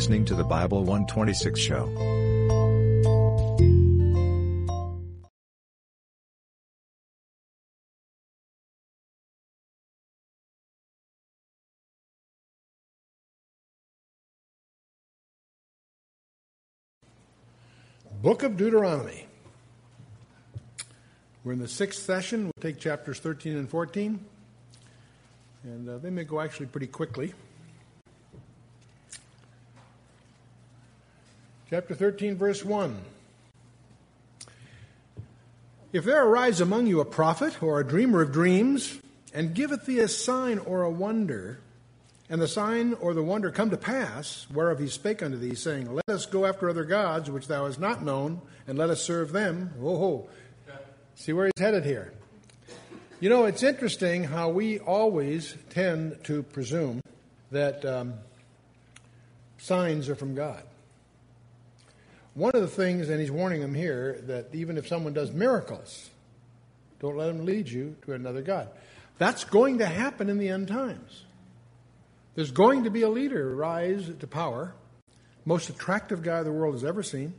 listening to the Bible 126 show. Book of Deuteronomy. We're in the sixth session. We'll take chapters 13 and 14, and uh, they may go actually pretty quickly. Chapter 13, verse 1. If there arise among you a prophet or a dreamer of dreams, and giveth thee a sign or a wonder, and the sign or the wonder come to pass, whereof he spake unto thee, saying, Let us go after other gods which thou hast not known, and let us serve them. Oh, ho. See where he's headed here. You know, it's interesting how we always tend to presume that um, signs are from God. One of the things, and he's warning them here, that even if someone does miracles, don't let them lead you to another God. That's going to happen in the end times. There's going to be a leader rise to power, most attractive guy the world has ever seen,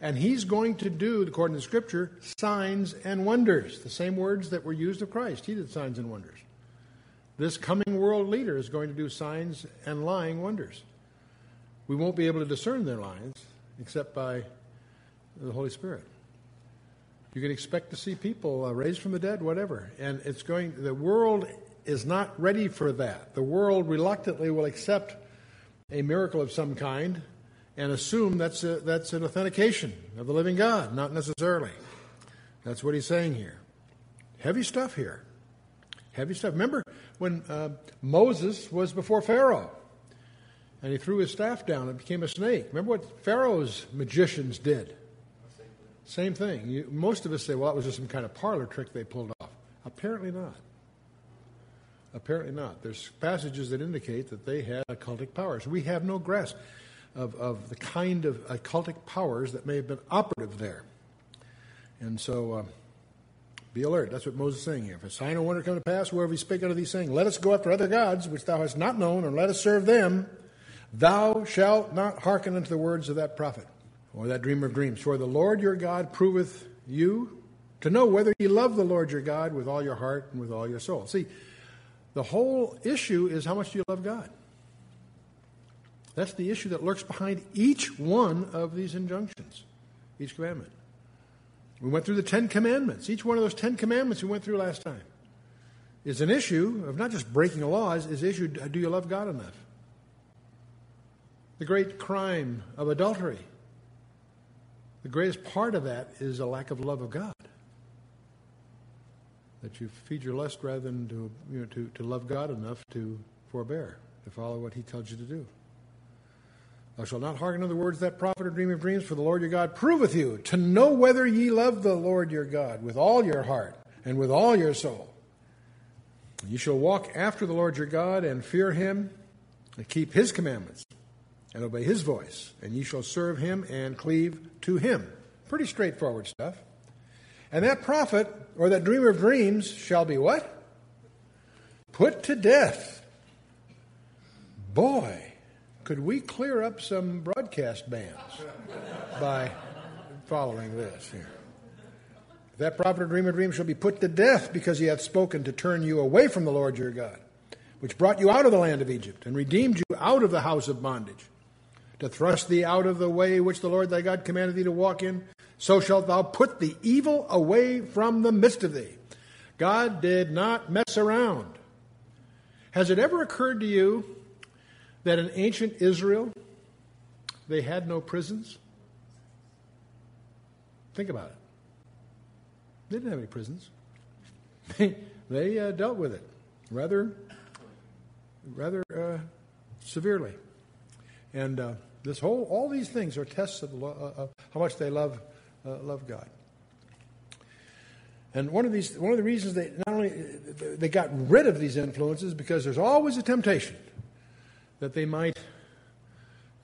and he's going to do, according to Scripture, signs and wonders. The same words that were used of Christ. He did signs and wonders. This coming world leader is going to do signs and lying wonders. We won't be able to discern their lines except by the Holy Spirit. You can expect to see people uh, raised from the dead, whatever. And it's going, the world is not ready for that. The world reluctantly will accept a miracle of some kind and assume that's, a, that's an authentication of the living God. Not necessarily. That's what he's saying here. Heavy stuff here. Heavy stuff. Remember when uh, Moses was before Pharaoh and he threw his staff down and became a snake. Remember what Pharaoh's magicians did? Same thing. You, most of us say, well, that was just some kind of parlor trick they pulled off. Apparently not. Apparently not. There's passages that indicate that they had occultic powers. We have no grasp of, of the kind of occultic powers that may have been operative there. And so uh, be alert. That's what Moses is saying here. If a sign or wonder come to pass, wherever he spake unto thee, saying, Let us go after other gods, which thou hast not known, and let us serve them, thou shalt not hearken unto the words of that prophet or that dreamer of dreams. For the Lord your God proveth you to know whether ye love the Lord your God with all your heart and with all your soul. See, the whole issue is how much do you love God? That's the issue that lurks behind each one of these injunctions, each commandment. We went through the Ten Commandments. Each one of those Ten Commandments we went through last time is an issue of not just breaking laws, is issue do you love God enough? The great crime of adultery. The greatest part of that is a lack of love of God that you feed your lust rather than to, you know, to, to love God enough to forbear, to follow what He tells you to do. Thou shalt not hearken to the words of that prophet or dream of dreams, for the Lord your God proveth you to know whether ye love the Lord your God with all your heart and with all your soul. You shall walk after the Lord your God and fear him and keep his commandments and obey his voice, and ye shall serve him and cleave to him. Pretty straightforward stuff. And that prophet or that dreamer of dreams shall be what? Put to death. Boy, could we clear up some broadcast bans by following this here? That prophet or dreamer of dreams shall be put to death because he hath spoken to turn you away from the Lord your God, which brought you out of the land of Egypt and redeemed you out of the house of bondage, to thrust thee out of the way which the Lord thy God commanded thee to walk in so shalt thou put the evil away from the midst of thee. God did not mess around. Has it ever occurred to you that in ancient Israel they had no prisons? Think about it. They didn't have any prisons. They, uh, dealt with it rather, rather uh, severely. And uh, this whole, all these things are tests of, lo- uh, of how much they love uh, love God. And one of these, one of the reasons they not only they got rid of these influences because there's always a temptation that they might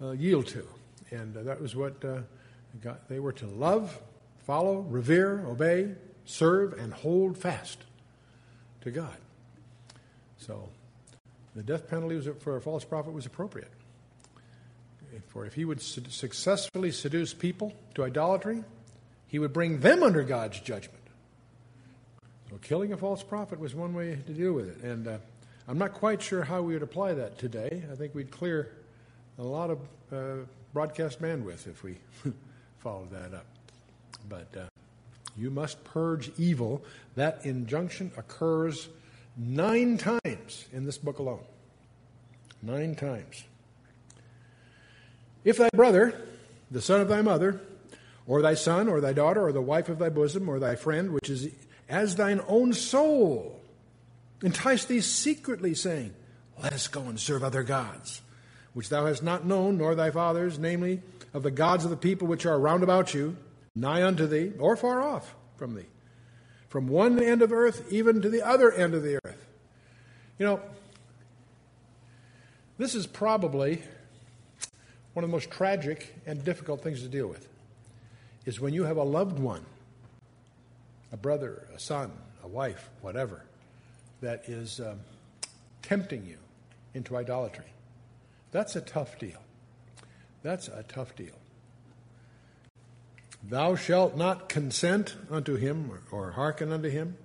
uh, yield to, and uh, that was what uh, they were to love, follow, revere, obey, serve, and hold fast to God. So, the death penalty was, for a false prophet was appropriate, For if he would su- successfully seduce people to idolatry, he would bring them under God's judgment. So, killing a false prophet was one way to deal with it. And uh, I'm not quite sure how we would apply that today. I think we'd clear a lot of uh, broadcast bandwidth if we followed that up. But uh, you must purge evil. That injunction occurs nine times in this book alone. Nine times. If thy brother, the son of thy mother, or thy son, or thy daughter, or the wife of thy bosom, or thy friend, which is as thine own soul, entice thee secretly, saying, Let us go and serve other gods, which thou hast not known, nor thy fathers, namely, of the gods of the people which are round about you, nigh unto thee, or far off from thee, from one end of earth even to the other end of the earth. You know, this is probably one of the most tragic and difficult things to deal with is when you have a loved one, a brother, a son, a wife, whatever, that is um, tempting you into idolatry. That's a tough deal. That's a tough deal. Thou shalt not consent unto him or, or hearken unto him,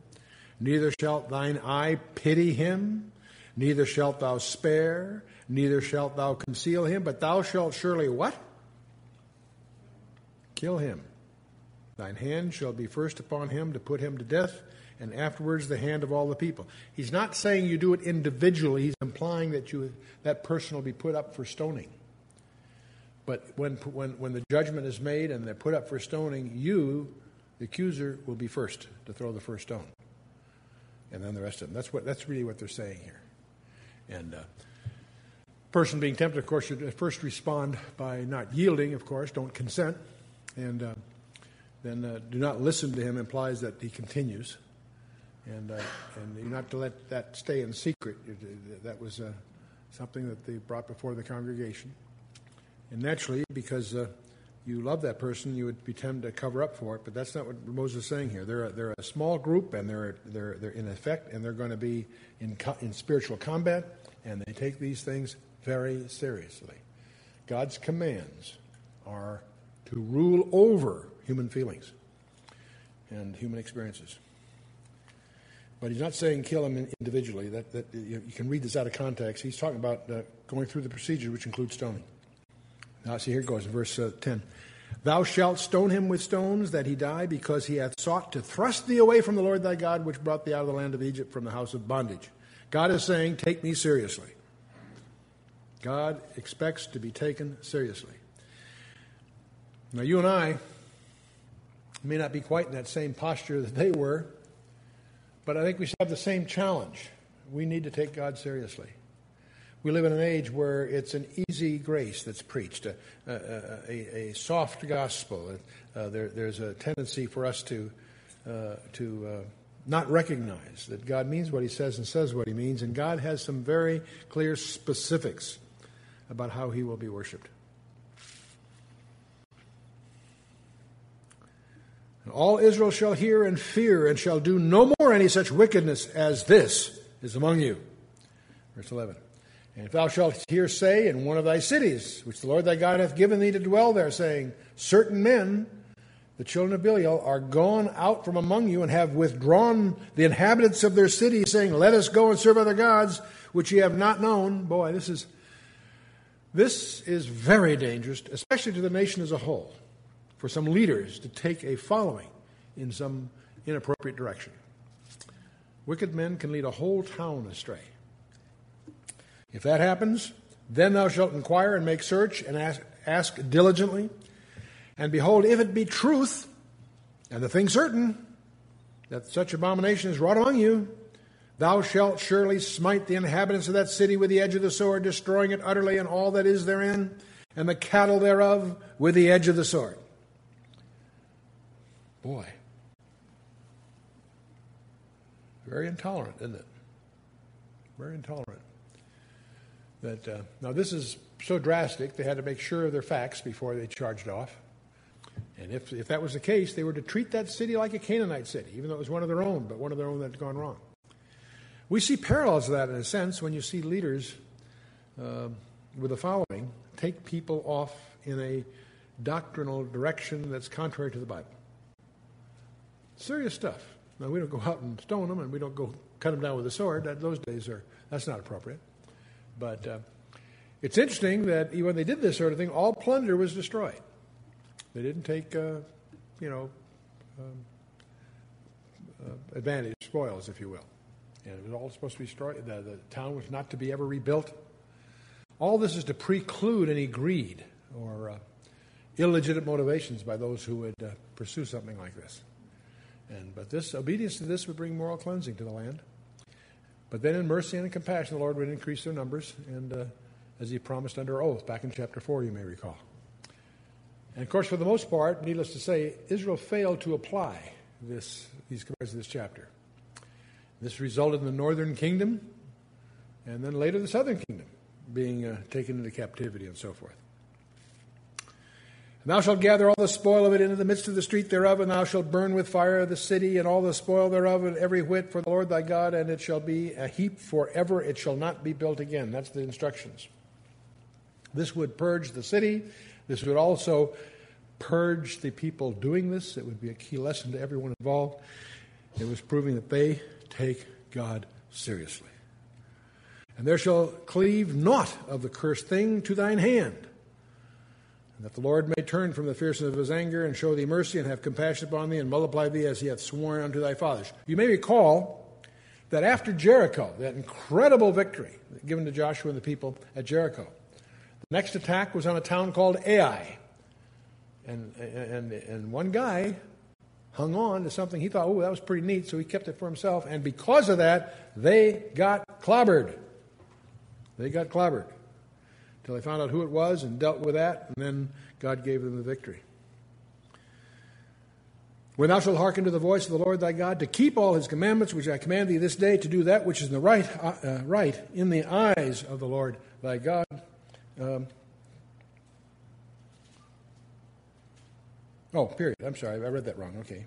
neither shalt thine eye pity him, neither shalt thou spare, neither shalt thou conceal him, but thou shalt surely what? Kill him. Thine hand shall be first upon him to put him to death, and afterwards the hand of all the people. He's not saying you do it individually, he's implying that you that person will be put up for stoning. But when, when, when the judgment is made and they're put up for stoning, you, the accuser, will be first to throw the first stone. And then the rest of them. That's, what, that's really what they're saying here. And uh, person being tempted, of course, should first respond by not yielding, of course, don't consent. And uh, then uh, do not listen to him implies that he continues. And, uh, and you're not to let that stay in secret. That was uh, something that they brought before the congregation. And naturally, because uh, you love that person, you would be tempted to cover up for it. But that's not what Moses is saying here. They're a, they're a small group, and they're they're they're in effect, and they're going to be in co- in spiritual combat, and they take these things very seriously. God's commands are to rule over human feelings and human experiences. But he's not saying kill them individually. That, that you, can read this out of context. He's talking about uh, going through the procedure, which includes stoning. Now, see, here it goes, in verse uh, 10. Thou shalt stone him with stones that he die, because he hath sought to thrust thee away from the Lord thy God, which brought thee out of the land of Egypt from the house of bondage. God is saying, Take me seriously. God expects to be taken seriously. Now, you and I may not be quite in that same posture that they were, but I think we have the same challenge. We need to take God seriously. We live in an age where it's an easy grace that's preached, a, a, a, a soft gospel. Uh, there, there's a tendency for us to, uh, to uh, not recognize that God means what He says and says what He means, and God has some very clear specifics about how He will be worshiped. And all Israel shall hear and fear and shall do no more any such wickedness as this is among you. Verse 11. And if thou shalt hear say in one of thy cities, which the Lord thy God hath given thee to dwell there, saying, Certain men, the children of Belial, are gone out from among you and have withdrawn the inhabitants of their city, saying, Let us go and serve other gods, which ye have not known. Boy, this is this is very dangerous, especially to the nation as a whole, for some leaders to take a following in some inappropriate direction. Wicked men can lead a whole town astray. If that happens, then thou shalt inquire and make search and ask, ask diligently. And behold, if it be truth, and the thing certain, that such abomination is wrought among you, thou shalt surely smite the inhabitants of that city with the edge of the sword, destroying it utterly and all that is therein, and the cattle thereof with the edge of the sword. Boy. Very intolerant, isn't it? Very intolerant that uh, now this is so drastic they had to make sure of their facts before they charged off and if, if that was the case they were to treat that city like a canaanite city even though it was one of their own but one of their own that had gone wrong we see parallels of that in a sense when you see leaders uh, with the following take people off in a doctrinal direction that's contrary to the Bible. Serious stuff. Now, we don't go out and stone them, and we don't go cut them down with a sword. That, those days are, that's not appropriate. But uh, it's interesting that when they did this sort of thing, all plunder was destroyed. They didn't take, uh, you know, um, uh, advantage, spoils, if you will. And it was all supposed to be destroyed. The, the town was not to be ever rebuilt. All this is to preclude any greed or uh, illegitimate motivations by those who would uh, pursue something like this. And but this obedience to this would bring moral cleansing to the land. But then, in mercy and in compassion, the Lord would increase their numbers, and uh, as He promised under oath back in chapter four, you may recall. And of course, for the most part, needless to say, Israel failed to apply this, these commands of this chapter. This resulted in the northern kingdom, and then later the southern kingdom being uh, taken into captivity and so forth. And thou shalt gather all the spoil of it into the midst of the street thereof, and thou shalt burn with fire the city and all the spoil thereof, and every whit for the Lord thy God, and it shall be a heap forever, it shall not be built again. That's the instructions. This would purge the city. This would also purge the people doing this. It would be a key lesson to everyone involved. It was proving that they take God seriously. And there shall cleave naught of the cursed thing to thine hand. And that the Lord may turn from the fierceness of his anger and show thee mercy and have compassion upon thee and multiply thee as he hath sworn unto thy fathers. You may recall that after Jericho, that incredible victory given to Joshua and the people at Jericho, the next attack was on a town called Ai. And, and, and one guy hung on to something he thought, oh, that was pretty neat, so he kept it for himself. And because of that, they got clobbered. They got clobbered until they found out who it was and dealt with that, and then God gave them the victory. When thou shalt hearken to the voice of the Lord thy God, to keep all his commandments which I command thee this day, to do that which is in the right, uh, right in the eyes of the Lord thy God. Um, oh, period. I'm sorry, I read that wrong. Okay.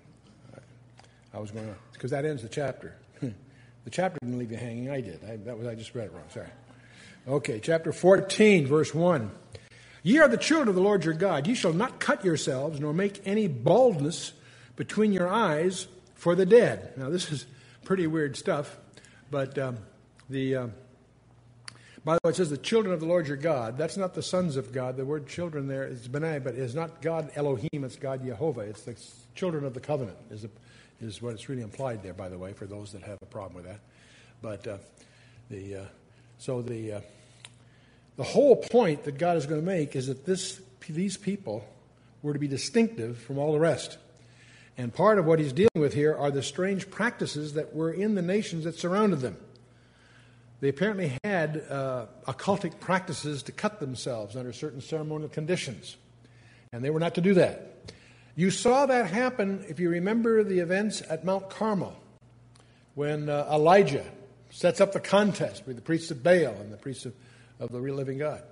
I was going on. Because that ends the chapter. the chapter didn't leave you hanging. I did. I, that was, I just read it wrong. Sorry. Okay, chapter 14, verse 1. Ye are the children of the Lord your God. Ye shall not cut yourselves, nor make any baldness between your eyes for the dead. Now, this is pretty weird stuff, but um, the. Uh, by the way, it says the children of the Lord your God. That's not the sons of God. The word children there is benai, but it's not God Elohim, it's God Jehovah. It's the children of the covenant, is, a, is what it's really implied there, by the way, for those that have a problem with that. But uh, the, uh, so the, uh, the whole point that God is going to make is that this, these people were to be distinctive from all the rest. And part of what he's dealing with here are the strange practices that were in the nations that surrounded them. They apparently had uh, occultic practices to cut themselves under certain ceremonial conditions, and they were not to do that. You saw that happen, if you remember the events at Mount Carmel, when uh, Elijah sets up the contest with the priests of Baal and the priests of of the real living God.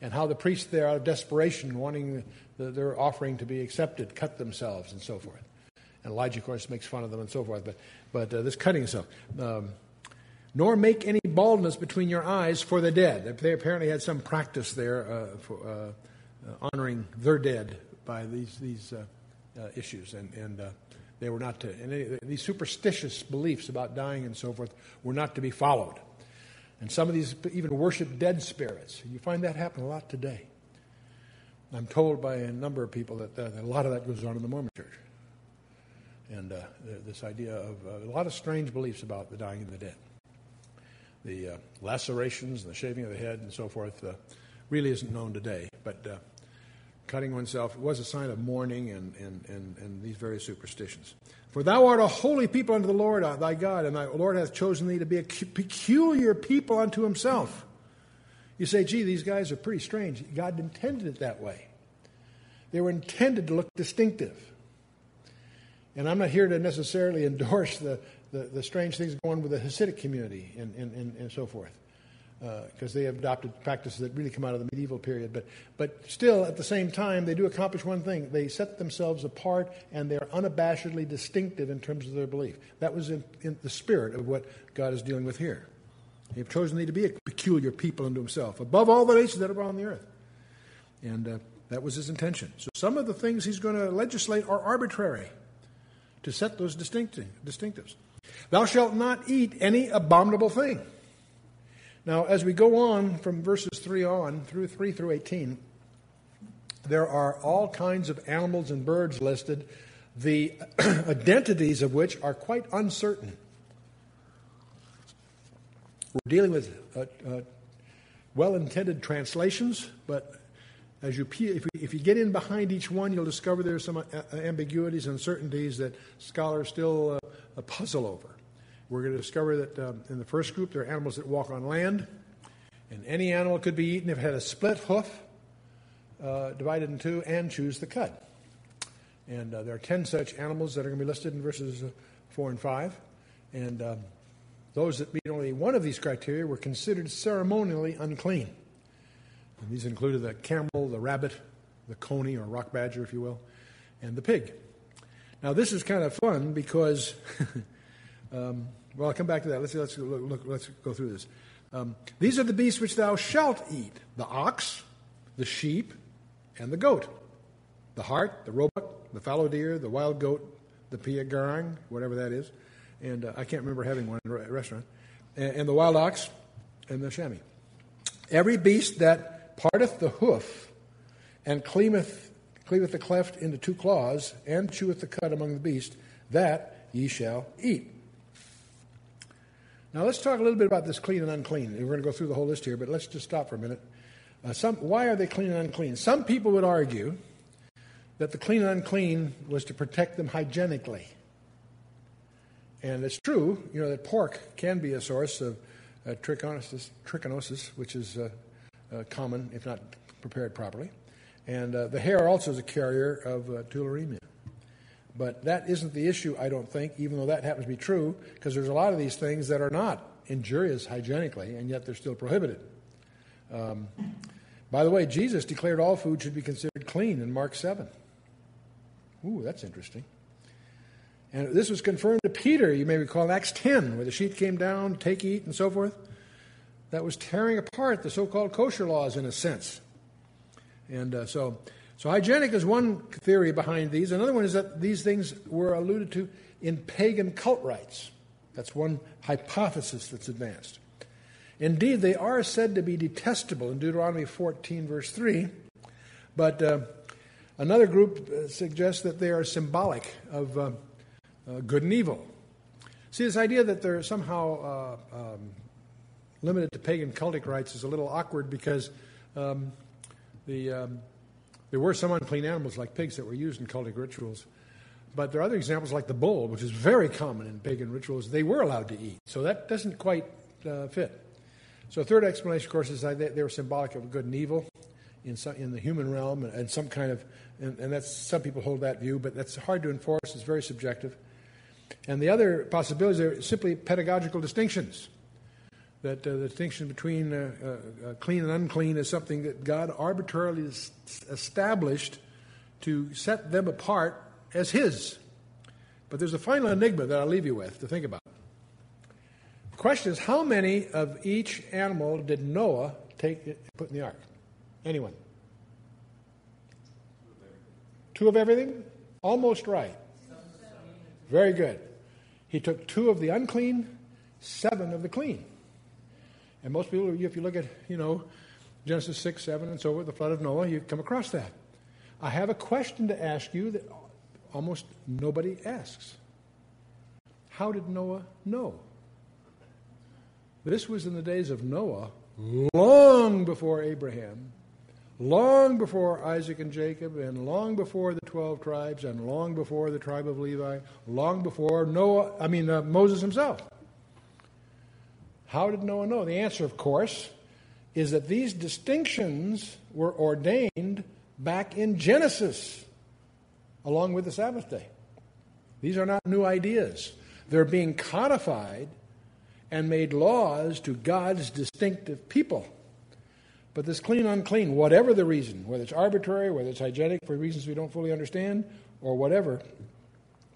And how the priests there, out of desperation, wanting the, their offering to be accepted, cut themselves and so forth. And Elijah, of course, makes fun of them and so forth. But, but uh, this cutting himself. Um, nor make any baldness between your eyes for the dead. They apparently had some practice there uh, for uh, uh honoring their dead by these, these uh, uh, issues. And, and they were not to, and these superstitious beliefs about dying and so forth were not to be followed. And some of these even worship dead spirits. You find that happen a lot today. I'm told by a number of people that, that a lot of that goes on in the Mormon church. And uh, this idea of uh, a lot of strange beliefs about the dying of the dead. The uh, lacerations, and the shaving of the head, and so forth uh, really isn't known today. But uh, cutting oneself was a sign of mourning and, and, and, and these various superstitions. For thou art a holy people unto the Lord uh, thy God, and thy Lord hath chosen thee to be a peculiar people unto himself. You say, gee, these guys are pretty strange. God intended it that way. They were intended to look distinctive. And I'm not here to necessarily endorse the, the, the strange things going on with the Hasidic community and, and, and, and so forth because uh, they have adopted practices that really come out of the medieval period. But, but still, at the same time, they do accomplish one thing. They set themselves apart and they're unabashedly distinctive in terms of their belief. That was in, in the spirit of what God is dealing with here. He has chosen thee to be a peculiar people unto himself, above all the nations that are on the earth. And uh, that was his intention. So some of the things he's going to legislate are arbitrary to set those distinctives. Thou shalt not eat any abominable thing. Now, as we go on from verses 3 on, through 3 through 18, there are all kinds of animals and birds listed, the identities of which are quite uncertain. We're dealing with uh, uh, well intended translations, but as you if, you, if you get in behind each one, you'll discover there's some uh, uh, ambiguities and uncertainties that scholars still uh, puzzle over. We're going to discover that um, in the first group, there are animals that walk on land, and any animal could be eaten if it had a split hoof, uh, divided in two, and chews the cud. And uh, there are 10 such animals that are going to be listed in verses uh, 4 and 5. And um, those that meet only one of these criteria were considered ceremonially unclean. And these included the camel, the rabbit, the coney or rock badger, if you will, and the pig. Now, this is kind of fun because, um, well, I'll come back to that. Let's, let's, look, look, let's go through this. Um, these are the beasts which thou shalt eat the ox, the sheep, and the goat, the hart, the roebuck, the fallow deer, the wild goat, the pia garang, whatever that is. And uh, I can't remember having one in a restaurant. And, and the wild ox and the chamois. Every beast that parteth the hoof, and cleaveth, cleaveth the cleft into two claws, and cheweth the cud among the beasts, that ye shall eat. Now let's talk a little bit about this clean and unclean. We're going to go through the whole list here, but let's just stop for a minute. Uh, some, why are they clean and unclean? Some people would argue that the clean and unclean was to protect them hygienically. And it's true, you know, that pork can be a source of uh, trichinosis, trichinosis, which is uh, common if not prepared properly. And uh, the hare also is a carrier of uh, tularemia. But that isn't the issue, I don't think, even though that happens to be true, because there's a lot of these things that are not injurious hygienically, and yet they're still prohibited. Um, by the way, Jesus declared all food should be considered clean in Mark 7. Ooh, that's interesting. And this was confirmed to Peter, you may recall, in Acts 10, where the sheet came down, take, eat, and so forth that was tearing apart the so called kosher laws in a sense. And uh, so, so hygienic is one theory behind these. Another one is that these things were alluded to in pagan cult rites. That's one hypothesis that's advanced. Indeed, they are said to be detestable in Deuteronomy 14, verse 3. But uh, another group uh, suggests that they are symbolic of uh, uh, good and evil. See, this idea that they're somehow uh, um, limited to pagan cultic rites is a little awkward because um, the, um, there were some unclean animals like pigs that were used in cultic rituals. But there are other examples like the bull, which is very common in pagan rituals. They were allowed to eat. So that doesn't quite uh, fit. So, a third explanation, of course, is that they were symbolic of good and evil in, some, in the human realm and some kind of, and, and that's, some people hold that view, but that's hard to enforce. It's very subjective. And the other possibilities are simply pedagogical distinctions that uh, the distinction between uh, uh, clean and unclean is something that God arbitrarily established to set them apart as His. But there's a final enigma that I'll leave you with to think about. The question is how many of each animal did Noah take put in the ark? Anyone? Two of everything? Almost right. Very good. He took two of the unclean, seven of the clean. And most people, if you look at, you know, Genesis 6, 7, and so forth, the flood of Noah, you come across that. I have a question to ask you that almost nobody asks. How did Noah know? This was in the days of Noah, long before Abraham, long before Isaac and Jacob, and long before the 12 tribes, and long before the tribe of Levi, long before Noah, I mean, uh, Moses himself. How did Noah know? The answer, of course, is that these distinctions were ordained back in Genesis, along with the Sabbath day. These are not new ideas. They're being codified and made laws to God's distinctive people. But this clean, unclean, whatever the reason, whether it's arbitrary, whether it's hygienic for reasons we don't fully understand, or whatever,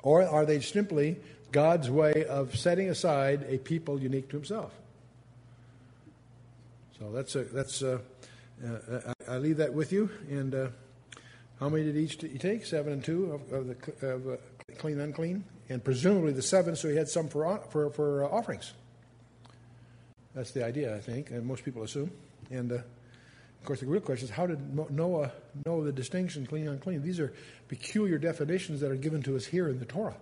or are they simply God's way of setting aside a people unique to Himself? So that's a, that's a, uh, I, I leave that with you. And uh, how many did each he take? Seven and two of, of the of, uh, clean unclean, and presumably the seven. So he had some for for for uh, offerings. That's the idea, I think, and most people assume. And uh, of course, the real question is how did Noah know the distinction clean unclean? These are peculiar definitions that are given to us here in the Torah,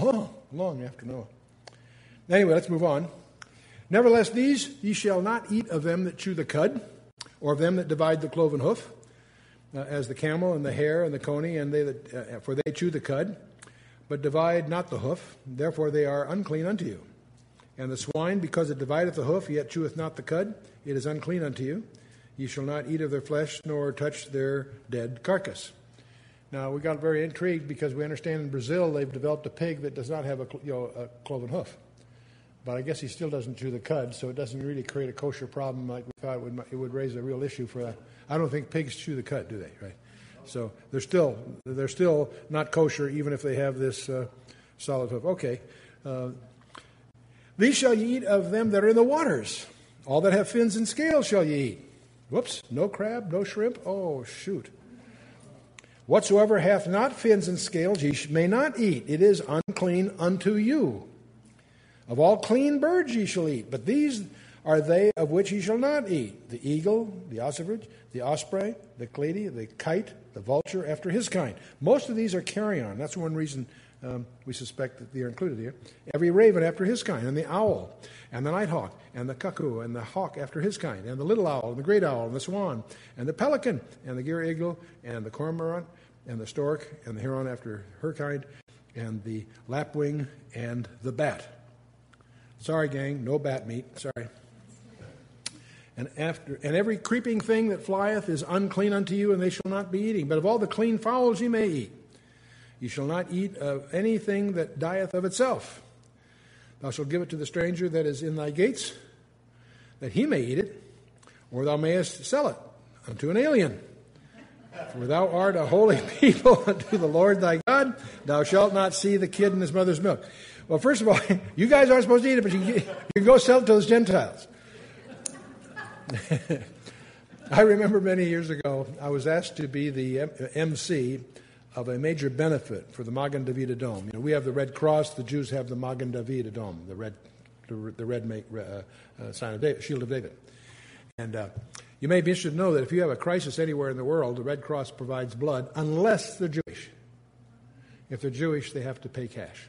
long, long after Noah. Anyway, let's move on. Nevertheless, these ye shall not eat of them that chew the cud, or of them that divide the cloven hoof, uh, as the camel and the hare and the coney, and they that, uh, for they chew the cud, but divide not the hoof. Therefore they are unclean unto you. And the swine, because it divideth the hoof, yet cheweth not the cud, it is unclean unto you. Ye shall not eat of their flesh, nor touch their dead carcass. Now we got very intrigued because we understand in Brazil they've developed a pig that does not have a, you know, a cloven hoof. But I guess he still doesn't chew the cud, so it doesn't really create a kosher problem like we thought it would, it would raise a real issue for that. I don't think pigs chew the cud, do they? Right? So they're still they're still not kosher even if they have this uh, solid hoof. Okay. Uh, These shall ye eat of them that are in the waters. All that have fins and scales shall ye eat. Whoops, no crab, no shrimp. Oh, shoot. Whatsoever hath not fins and scales ye may not eat. It is unclean unto you. Of all clean birds ye shall eat, but these are they of which ye shall not eat the eagle, the ostrich, the osprey, the glede, the kite, the vulture after his kind. Most of these are carrion. That's one reason um, we suspect that they're included here. Every raven after his kind, and the owl, and the nighthawk, and the cuckoo, and the hawk after his kind, and the little owl, and the great owl, and the swan, and the pelican, and the gier eagle, and the cormorant, and the stork, and the heron after her kind, and the lapwing, and the bat. Sorry, gang, no bat meat. Sorry. And after and every creeping thing that flieth is unclean unto you, and they shall not be eating. But of all the clean fowls ye may eat. You shall not eat of anything that dieth of itself. Thou shalt give it to the stranger that is in thy gates, that he may eat it, or thou mayest sell it unto an alien. For thou art a holy people unto the Lord thy God. Thou shalt not see the kid in his mother's milk. Well, first of all, you guys aren't supposed to eat it, but you, you can go sell it to those Gentiles. I remember many years ago, I was asked to be the MC of a major benefit for the Magen David Adom. You know, we have the Red Cross; the Jews have the Magen David Adom, the red, the, red make, uh, uh, sign of David, shield of David. And uh, you may be interested to know that if you have a crisis anywhere in the world, the Red Cross provides blood, unless they're Jewish. If they're Jewish, they have to pay cash.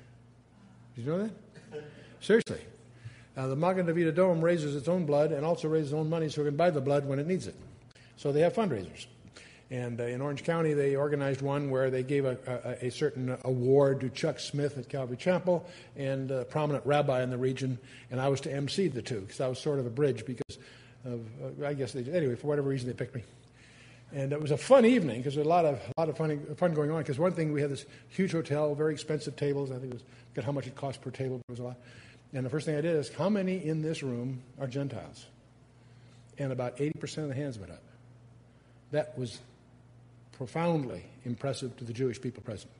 Did you know that? Seriously. Uh, the Magen David Adom raises its own blood and also raises its own money so it can buy the blood when it needs it. So they have fundraisers. And uh, in Orange County, they organized one where they gave a, a, a, certain award to Chuck Smith at Calvary Chapel and a prominent rabbi in the region. And I was to MC the two because I was sort of a bridge because of, uh, I guess they, anyway, for whatever reason, they picked me. And it was a fun evening because there was a lot of, a lot of fun, fun going on. Because one thing, we had this huge hotel, very expensive tables. I think it was, got how much it cost per table. but It was a lot. And the first thing I did is, how many in this room are Gentiles? And about 80% of the hands went up. That was profoundly impressive to the Jewish people present.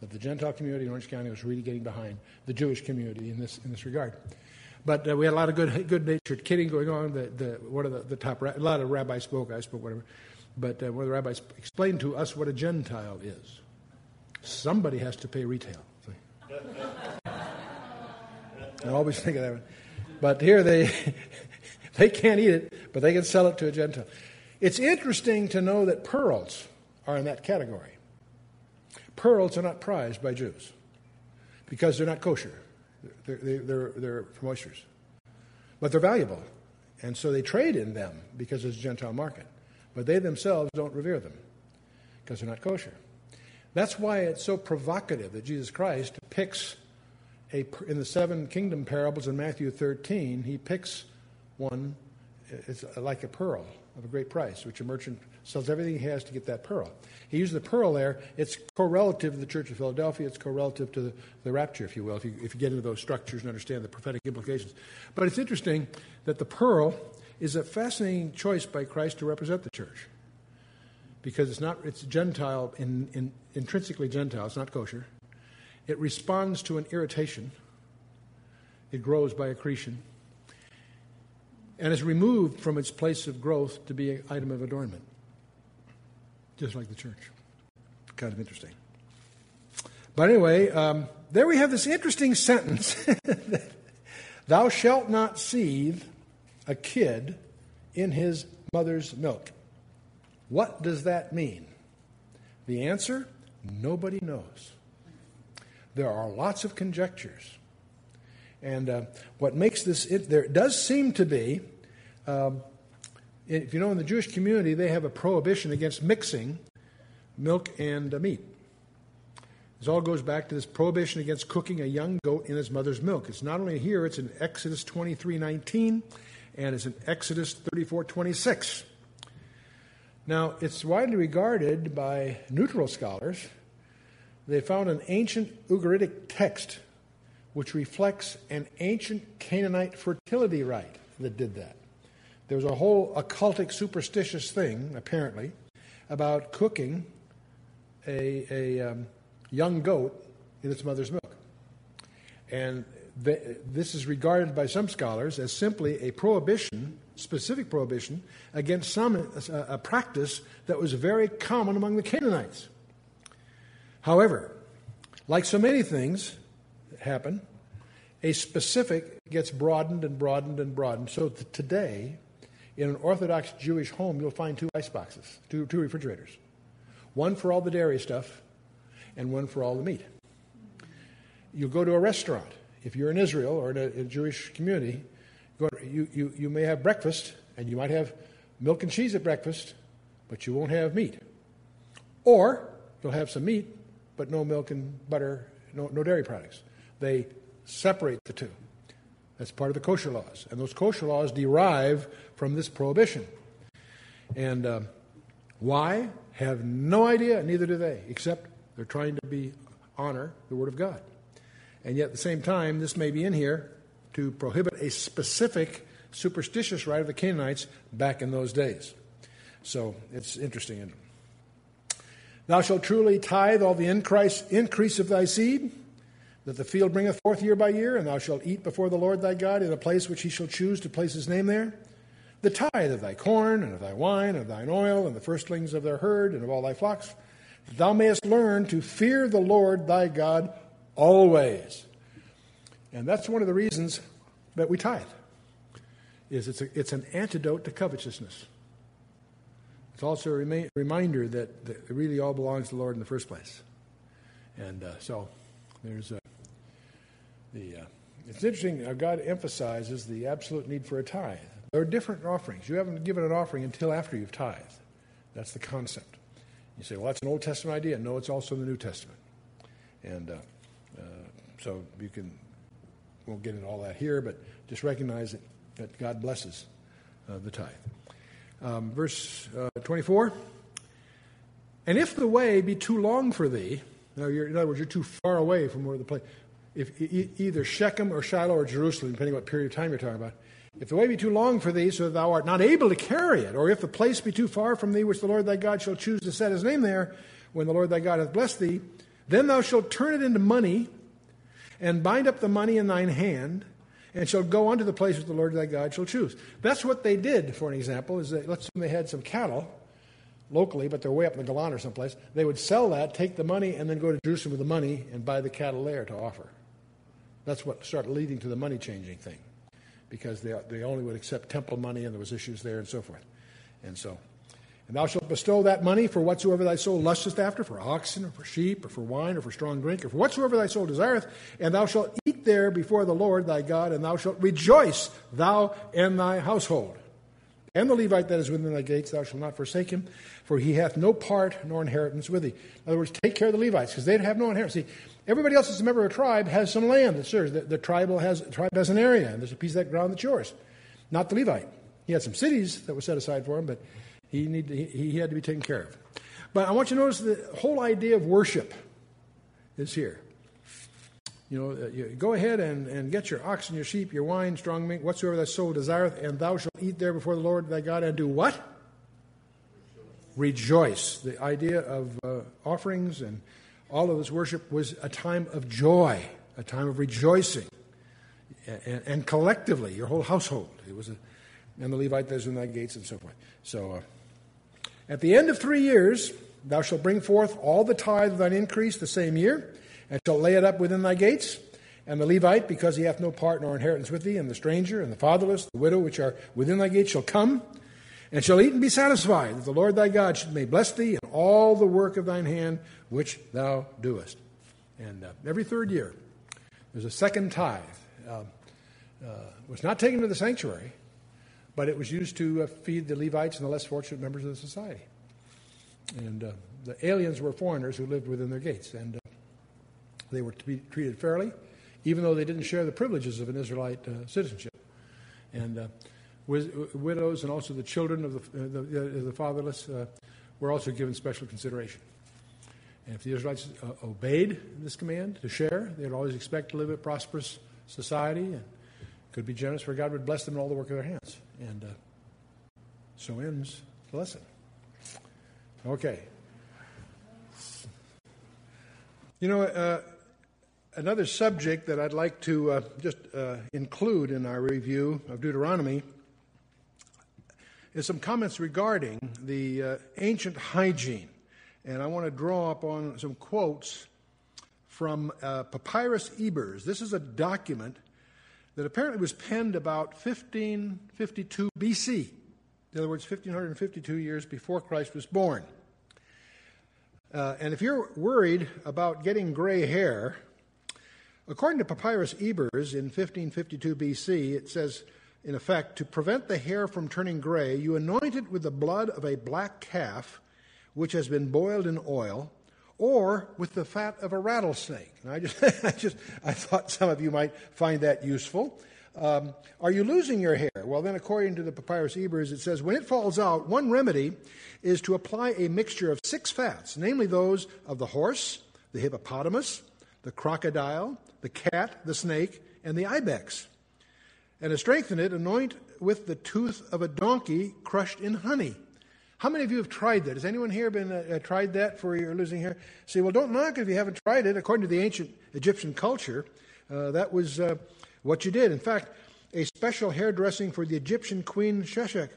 That the Gentile community in Orange County was really getting behind the Jewish community in this, in this regard. But uh, we had a lot of good, good natured kidding going on. The, the, one of the, the top, a lot of rabbis spoke, I spoke, whatever. But uh, one of the rabbis explained to us what a Gentile is. Somebody has to pay retail. I always think of that one. But here they, they can't eat it, but they can sell it to a Gentile. It's interesting to know that pearls are in that category. Pearls are not prized by Jews because they're not kosher. They're, they're, they're from oysters. But they're valuable. And so they trade in them because it's a Gentile market. But they themselves don't revere them because they're not kosher. That's why it's so provocative that Jesus Christ picks a, in the seven kingdom parables in Matthew 13, he picks one, it's like a pearl of a great price, which a merchant sells everything he has to get that pearl. He uses the pearl there. It's correlative to the Church of Philadelphia. It's correlative to the, the rapture, if you will, if you, if you get into those structures and understand the prophetic implications. But it's interesting that the pearl is a fascinating choice by Christ to represent the church. Because it's not it's Gentile in, in intrinsically Gentile, it's not kosher. It responds to an irritation. It grows by accretion. and is removed from its place of growth to be an item of adornment, just like the church. Kind of interesting. But anyway, um, there we have this interesting sentence Thou shalt not seethe a kid in his mother's milk. What does that mean? The answer nobody knows. There are lots of conjectures. And uh, what makes this, it, there does seem to be, um, if you know, in the Jewish community, they have a prohibition against mixing milk and uh, meat. This all goes back to this prohibition against cooking a young goat in its mother's milk. It's not only here, it's in Exodus 23:19 and it's in Exodus 34:26. Now, it's widely regarded by neutral scholars. They found an ancient Ugaritic text which reflects an ancient Canaanite fertility rite that did that. There was a whole occultic superstitious thing, apparently, about cooking a, a um, young goat in its mother's milk. And this is regarded by some scholars as simply a prohibition, specific prohibition, against some a, a practice that was very common among the Canaanites. However, like so many things that happen, a specific gets broadened and broadened and broadened. So today, in an Orthodox Jewish home, you'll find two ice boxes, two, two refrigerators. One for all the dairy stuff, and one for all the meat. You'll go to a restaurant. If you're in Israel or in a, in a Jewish community, you, you, you may have breakfast, and you might have milk and cheese at breakfast, but you won't have meat. Or you'll have some meat, but no milk and butter, no, no dairy products. They separate the two. That's part of the kosher laws. And those kosher laws derive from this prohibition. And uh, why? Have no idea, neither do they, except they're trying to be honor the Word of God. And yet at the same time, this may be in here to prohibit a specific superstitious rite of the Canaanites back in those days. So it's interesting. Thou shalt truly tithe all the increase, of thy seed, that the field bringeth forth year by year, and thou shalt eat before the Lord thy God in a place which he shall choose to place his name there. The tithe of thy corn, and of thy wine, and of thine oil, and the firstlings of their herd, and of all thy flocks that thou mayest learn to fear the Lord thy God always. And that's one of the reasons that we tithe. Is it's, a, it's an antidote to covetousness. It's also a remi- reminder that, that, it really all belongs to the Lord in the first place. And uh, so there's uh, the. Uh, it's interesting. God emphasizes the absolute need for a tithe. There are different offerings. You haven't given an offering until after you've tithed. That's the concept. You say, well, that's an Old Testament idea. No, it's also in the New Testament. And uh, so you can, won't get into all that here, but just recognize that, that God blesses uh, the tithe. Um, verse uh, 24 And if the way be too long for thee, now in other words, you're too far away from where the place, if e- either Shechem or Shiloh or Jerusalem, depending what period of time you're talking about, if the way be too long for thee, so that thou art not able to carry it, or if the place be too far from thee, which the Lord thy God shall choose to set his name there, when the Lord thy God hath blessed thee, then thou shalt turn it into money, and bind up the money in thine hand, and shall go unto the place which the Lord thy God shall choose. That's what they did, for an example, is that let's say they had some cattle locally, but they're way up in the Golan or someplace. They would sell that, take the money, and then go to Jerusalem with the money and buy the cattle there to offer. That's what started leading to the money changing thing because they, they only would accept temple money and there was issues there and so forth. And so, and thou shalt bestow that money for whatsoever thy soul lusteth after, for oxen, or for sheep, or for wine, or for strong drink, or for whatsoever thy soul desireth, and thou shalt eat there before the Lord thy God, and thou shalt rejoice, thou and thy household. And the Levite that is within thy gates, thou shalt not forsake him, for he hath no part nor inheritance with thee. In other words, take care of the Levites, because they'd have no inheritance. See, Everybody else that's a member of a tribe has some land that's theirs. The, the tribal has, the tribe has an area, and there's a piece of that ground that's yours. Not the Levite. He had some cities that were set aside for him, but he, need he, he had to be taken care of. But I want you to notice the whole idea of worship is here. You know, uh, you go ahead and, and get your oxen, your sheep, your wine, strong meat, whatsoever thy soul desireth, and thou shalt eat there before the Lord thy God, and do what? Rejoice. Rejoice. The idea of uh, offerings and all of this worship was a time of joy, a time of rejoicing, and, and collectively, your whole household. It was a, and the Levite is in thy gates, and so forth. So, uh, at the end of three years, thou shalt bring forth all the tithe of thine increase the same year, and shalt lay it up within thy gates. And the Levite, because he hath no part nor inheritance with thee, and the stranger, and the fatherless, the widow, which are within thy gates, shall come, and shall eat and be satisfied, that the Lord thy God may bless thee in all the work of thine hand which thou doest. And uh, every third year, there's a second tithe. Uh, uh, was not taken to the sanctuary, but it was used to uh, feed the Levites and the less fortunate members of the society. And uh, the aliens were foreigners who lived within their gates, and uh, they were to be treated fairly, even though they didn't share the privileges of an Israelite uh, citizenship. And uh, widows and also the children of the, uh, the, uh, the fatherless were also given special consideration. And if the Israelites obeyed this command to share, they would always expect to live in a prosperous society and could be generous, for God would bless them in all the work of their hands. And so ends the lesson. Okay. You know, uh, another subject that I'd like to uh, just uh, include in our review of Deuteronomy is some comments regarding the uh, ancient hygiene. And I want to draw up on some quotes from uh, Papyrus Ebers. This is a document that apparently was penned about 1552 BC. In other words, 1552 years before Christ was born. Uh, and if you're worried about getting gray hair, according to Papyrus Ebers in 1552 BC, it says, in effect, to prevent the hair from turning gray, you anoint it with the blood of a black calf which has been boiled in oil, or with the fat of a rattlesnake. And I just, I just, I thought some of you might find that useful. Um, are you losing your hair? Well, then, according to the Papyrus Ebers, it says when it falls out, one remedy is to apply a mixture of six fats, namely those of the horse, the hippopotamus, the crocodile, the cat, the snake, and the ibex. And to strengthen it, anoint with the tooth of a donkey crushed in honey. How many of you have tried that? Has anyone here been uh, uh tried that for your losing hair? Say, well, don't knock it if you haven't tried it. According to the ancient Egyptian culture, uh, that was uh, what you did. In fact, a special hairdressing for the Egyptian queen Sheshek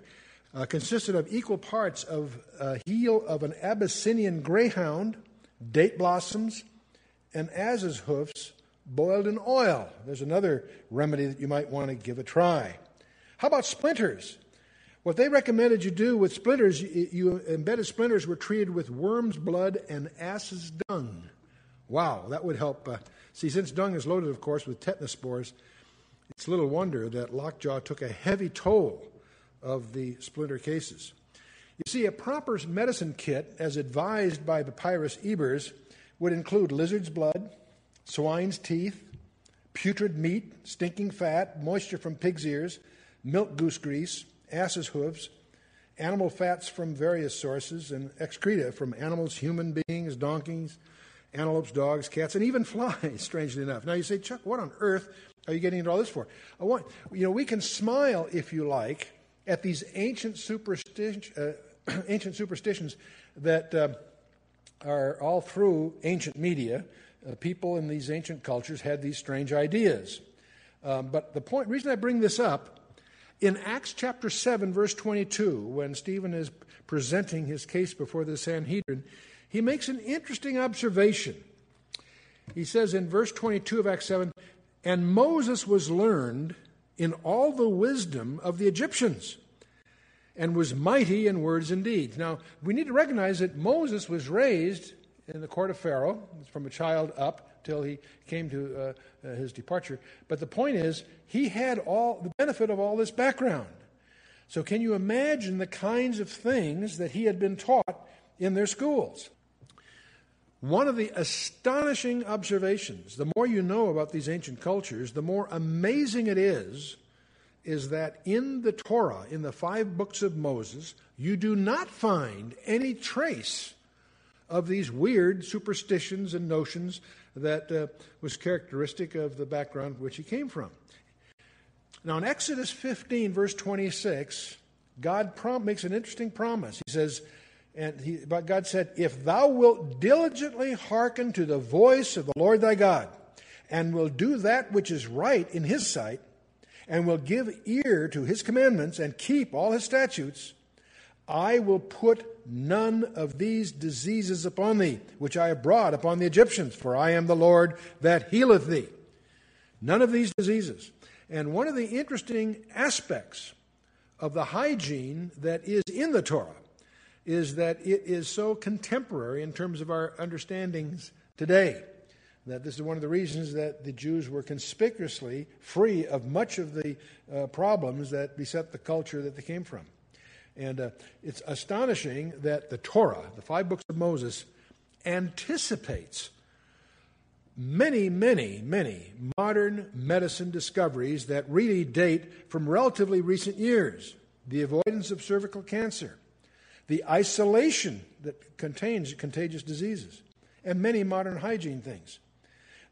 uh, consisted of equal parts of a heel of an Abyssinian greyhound, date blossoms, and ass's hoofs boiled in oil. There's another remedy that you might want to give a try. How about splinters? What they recommended you do with splinters, you, embedded splinters were treated with worm's blood and ass's dung. Wow, that would help. Uh, see, since dung is loaded, of course, with tetanus spores, it's little wonder that Lockjaw took a heavy toll of the splinter cases. You see, a proper medicine kit, as advised by Papyrus Ebers, would include lizard's blood, swine's teeth, putrid meat, stinking fat, moisture from pig's ears, milk goose grease, ass's hooves, animal fats from various sources, and excreta from animals, human beings, donkeys, antelopes, dogs, cats, and even flies, strangely enough. Now you say, Chuck, what on earth are you getting into all this for? I want, you know, we can smile, if you like, at these ancient, uh, ancient superstitions that uh, are all through ancient media. Uh, people in these ancient cultures had these strange ideas. Um, but the point, reason I bring this up, in Acts chapter 7, verse 22, when Stephen is presenting his case before the Sanhedrin, he makes an interesting observation. He says in verse 22 of Acts 7, and Moses was learned in all the wisdom of the Egyptians and was mighty in words and deeds. Now, we need to recognize that Moses was raised in the court of Pharaoh from a child up till he came to uh, uh, his departure. But the point is, he had all the benefit of all this background. So, can you imagine the kinds of things that he had been taught in their schools? One of the astonishing observations, the more you know about these ancient cultures, the more amazing it is, is that in the Torah, in the five books of Moses, you do not find any trace of these weird superstitions and notions that uh, was characteristic of the background which he came from. Now, in Exodus 15, verse 26, God prom- makes an interesting promise. He says, and he, but God said, If thou wilt diligently hearken to the voice of the Lord thy God, and will do that which is right in his sight, and will give ear to his commandments and keep all his statutes, I will put none of these diseases upon thee, which I have brought upon the Egyptians, for I am the Lord that healeth thee. None of these diseases. And one of the interesting aspects of the hygiene that is in the Torah is that it is so contemporary in terms of our understandings today. That this is one of the reasons that the Jews were conspicuously free of much of the uh, problems that beset the culture that they came from. And uh, it's astonishing that the Torah, the five books of Moses, anticipates many, many, many modern medicine discoveries that really date from relatively recent years. The avoidance of cervical cancer, the isolation that contains contagious diseases, and many modern hygiene things.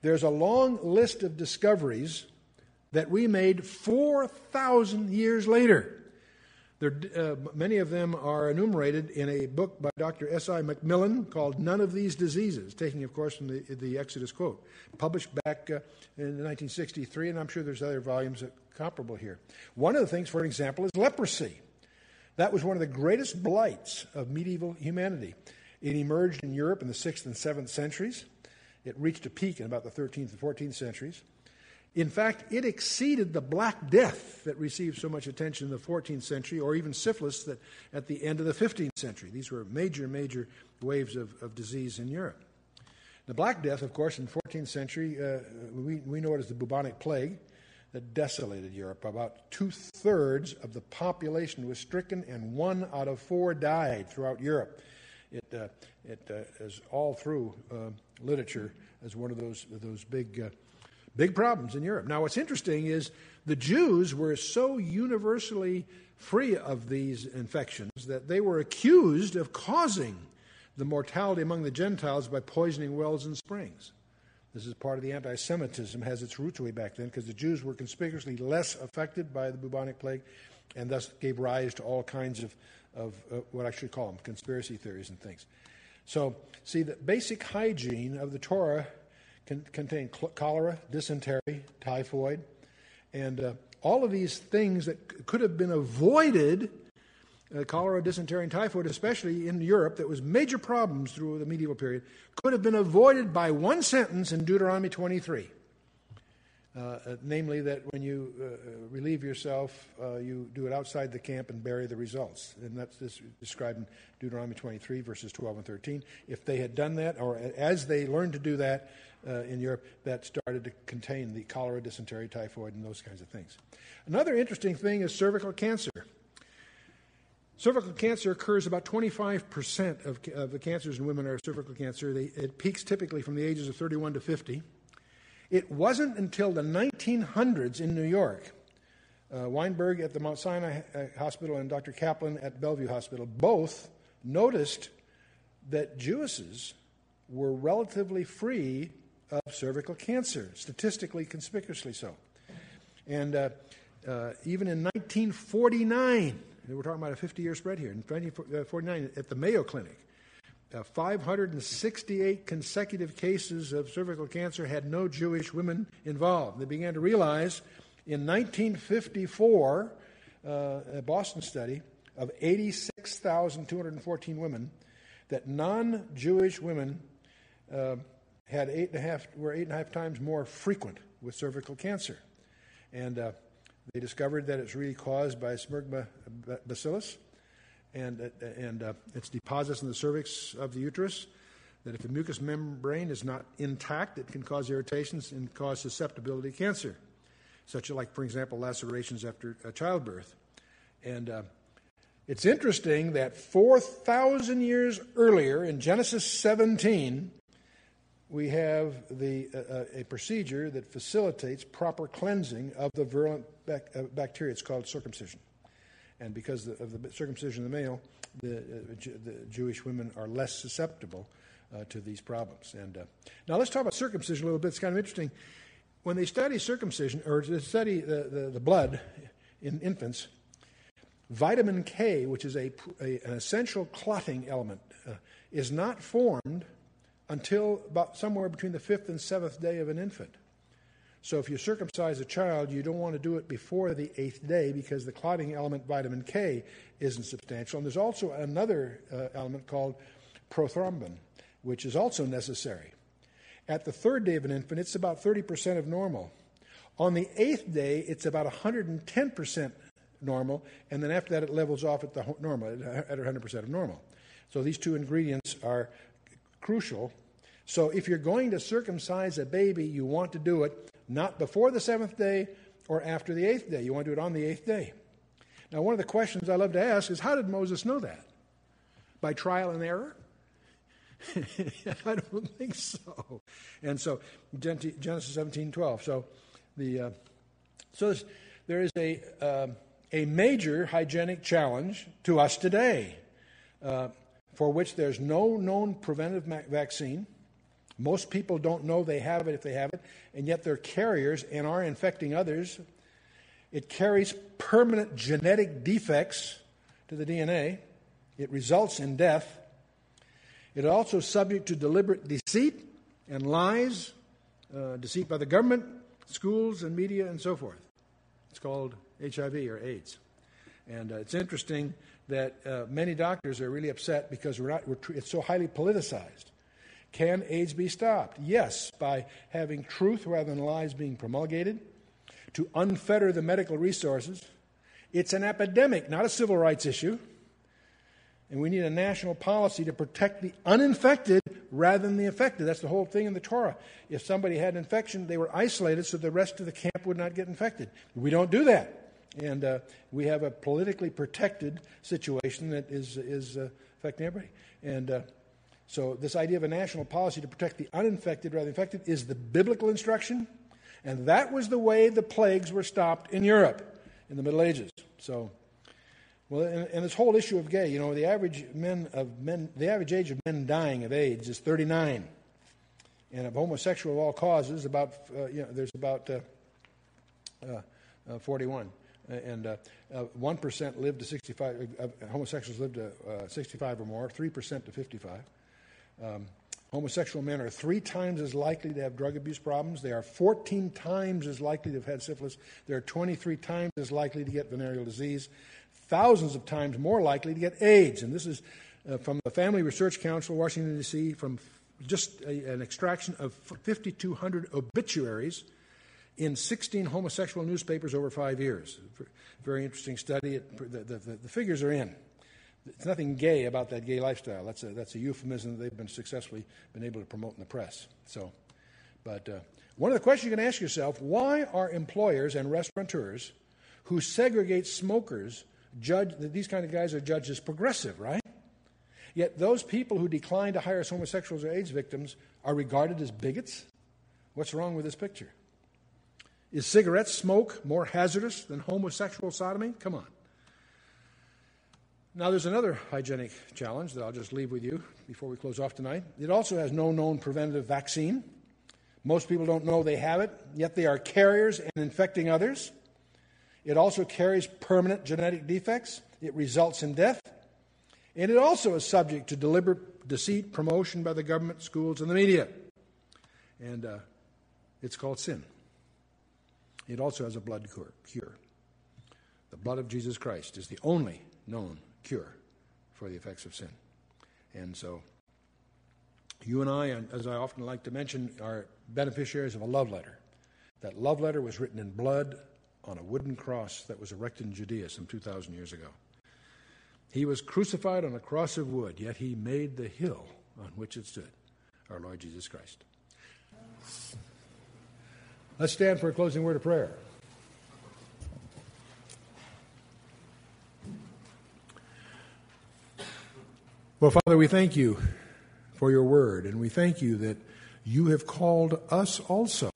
There's a long list of discoveries that we made 4,000 years later. Uh, many of them are enumerated in a book by Dr. S.I. McMillen called None of These Diseases, taking, of course, from the, the Exodus quote, published back uh, in 1963, and I'm sure there's other volumes comparable here. One of the things, for example, is leprosy. That was one of the greatest blights of medieval humanity. It emerged in Europe in the 6th and 7th centuries. It reached a peak in about the 13th and 14th centuries. In fact, it exceeded the Black Death that received so much attention in the 14th century, or even syphilis that at the end of the 15th century. These were major, major waves of, of disease in Europe. The Black Death, of course, in the 14th century, uh, we, we know it as the bubonic plague that desolated Europe. About two thirds of the population was stricken, and one out of four died throughout Europe. It, uh, it uh, is all through uh, literature as one of those, those big uh, Big problems in Europe. Now, what's interesting is the Jews were so universally free of these infections that they were accused of causing the mortality among the Gentiles by poisoning wells and springs. This is part of the anti Semitism, has its roots way back then, because the Jews were conspicuously less affected by the bubonic plague and thus gave rise to all kinds of, of uh, what I should call them conspiracy theories and things. So, see, the basic hygiene of the Torah con- contain cl- cholera, dysentery, typhoid, and uh, all of these things that c- could have been avoided. Uh, cholera, dysentery, and typhoid, especially in Europe, that was major problems through the medieval period, could have been avoided by one sentence in Deuteronomy 23. Uh, uh, namely, that when you uh, uh relieve yourself, uh, you do it outside the camp and bury the results. And that's this described in Deuteronomy 23, verses 12 and 13. If they had done that, or as they learned to do that, uh, in Europe that started to contain the cholera, dysentery, typhoid, and those kinds of things. Another interesting thing is cervical cancer. Cervical cancer occurs about 25% of, of the cancers in women are cervical cancer. They, it peaks typically from the ages of 31 to 50. It wasn't until the 1900s in New York, uh, Weinberg at the Mount Sinai uh, Hospital and Dr. Kaplan at Bellevue Hospital both noticed that Jewesses were relatively free of cervical cancer, statistically conspicuously so. And uh, uh, even in 1949, we're talking about a 50 year spread here, in 1949 at the Mayo Clinic, uh, 568 consecutive cases of cervical cancer had no Jewish women involved. They began to realize in 1954, uh, a Boston study of 86,214 women, that non Jewish women uh, had eight and a half, were eight and a half times more frequent with cervical cancer. And uh, they discovered that it's really caused by Smegma bacillus and, uh, and uh, its deposits in the cervix of the uterus. That if the mucous membrane is not intact, it can cause irritations and cause susceptibility to cancer, such as, like, for example, lacerations after childbirth. And uh, it's interesting that 4,000 years earlier, in Genesis 17, we have the, uh, uh, a procedure that facilitates proper cleansing of the virulent bac- uh, bacteria. It's called circumcision. And because of the circumcision of the male, the, uh, the Jewish women are less susceptible uh, to these problems. And uh, now let's talk about circumcision a little bit. It's kind of interesting. When they study circumcision, or they study the, the, the blood in infants, vitamin K, which is a, a an essential clotting element, is not formed until about somewhere between the fifth and seventh day of an infant. So if you circumcise a child, you don't want to do it before the eighth day because the clotting element vitamin K isn't substantial. And there's also another uh, element called prothrombin, which is also necessary. At the third day of an infant, it's about 30% of normal. On the eighth day, it's about 110% normal, and then after that, it levels off at the normal, at 100% of normal. So these two ingredients are crucial. So if you're going to circumcise a baby, you want to do it not before the seventh day or after the eighth day. You want to do it on the eighth day. Now, one of the questions I love to ask is how did Moses know that? By trial and error? I don't think so. And so, Genesis 17 12. So, the, uh, so there is a, uh, a major hygienic challenge to us today uh, for which there's no known preventive vaccine. Most people don't know they have it if they have it, and yet they're carriers and are infecting others. It carries permanent genetic defects to the DNA. It results in death. It is also subject to deliberate deceit and lies, uh, deceit by the government, schools, and media, and so forth. It's called HIV or AIDS. And uh, it's interesting that uh, many doctors are really upset because we're not, we're it's so highly politicized. Can AIDS be stopped? Yes, by having truth rather than lies being promulgated, to unfetter the medical resources. It's an epidemic, not a civil rights issue. And we need a national policy to protect the uninfected rather than the infected. That's the whole thing in the Torah. If somebody had an infection, they were isolated so the rest of the camp would not get infected. We don't do that. And uh, we have a politically protected situation that is, is uh, affecting everybody. And uh, so, this idea of a national policy to protect the uninfected rather than infected is the biblical instruction, and that was the way the plagues were stopped in Europe in the Middle Ages. So, well, and, and this whole issue of gay, you know, the average men of men, the average age of men dying of AIDS is 39, and of homosexual of all causes, about uh, you know, there's about uh, uh, uh 41 and uh, uh, 1% live to 65, uh, homosexuals live to 65 or more, 3% to 55. Um, homosexual men are three times as likely to have drug abuse problems. They are 14 times as likely to have had syphilis. They're 23 times as likely to get venereal disease, thousands of times more likely to get AIDS. And this is uh, from the Family Research Council, Washington, D.C., from just a, an extraction of 5,200 obituaries in 16 homosexual newspapers over five years. Very interesting study. It, the, the, the figures are in. It's nothing gay about that gay lifestyle. That's a, that's a euphemism that they've been successfully been able to promote in the press. So, but uh, one of the questions you can ask yourself: Why are employers and restaurateurs who segregate smokers judge? that These kind of guys are judged as progressive, right? Yet those people who decline to hire homosexuals or AIDS victims are regarded as bigots. What's wrong with this picture? Is cigarette smoke more hazardous than homosexual sodomy? Come on. Now, there's another hygienic challenge that I'll just leave with you before we close off tonight. It also has no known preventative vaccine. Most people don't know they have it, yet they are carriers and infecting others. It also carries permanent genetic defects. It results in death. And it also is subject to deliberate deceit, promotion by the government, schools, and the media. And uh, it's called sin. It also has a blood cure. The blood of Jesus Christ is the only known cure for the effects of sin. And so, you and I, as I often like to mention, are beneficiaries of a love letter. That love letter was written in blood on a wooden cross that was erected in Judea some 2,000 years ago. He was crucified on a cross of wood, yet he made the hill on which it stood, our Lord Jesus Christ. Let's stand for a closing word of prayer. Well, Father, we thank you for your word, and we thank you that you have called us also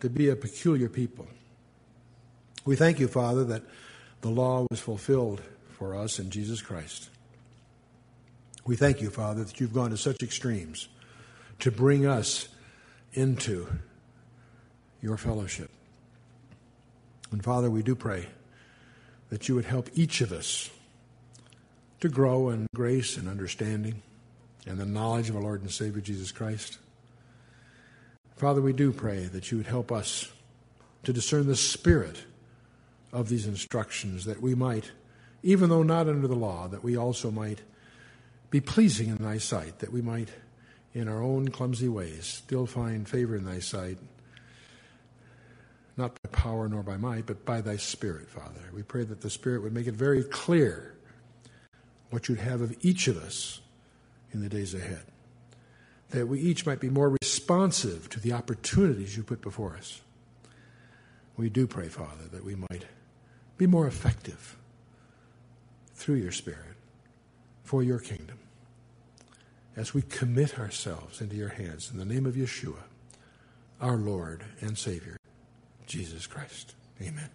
to be a peculiar people. We thank you, Father, that the law was fulfilled for us in Jesus Christ. We thank you, Father, that you've gone to such extremes to bring us into your fellowship. And Father, we do pray that you would help each of us to grow in grace and understanding and the knowledge of our Lord and Savior Jesus Christ. Father, we do pray that you would help us to discern the spirit of these instructions, that we might, even though not under the law, that we also might be pleasing in thy sight, that we might, in our own clumsy ways, still find favor in thy sight, not by power nor by might, but by thy Spirit, Father. We pray that the Spirit would make it very clear what you'd have of each of us in the days ahead. That we each might be more responsive to the opportunities you put before us. We do pray, Father, that we might be more effective through your Spirit for your kingdom as we commit ourselves into your hands in the name of Yeshua, our Lord and Savior, Jesus Christ. Amen.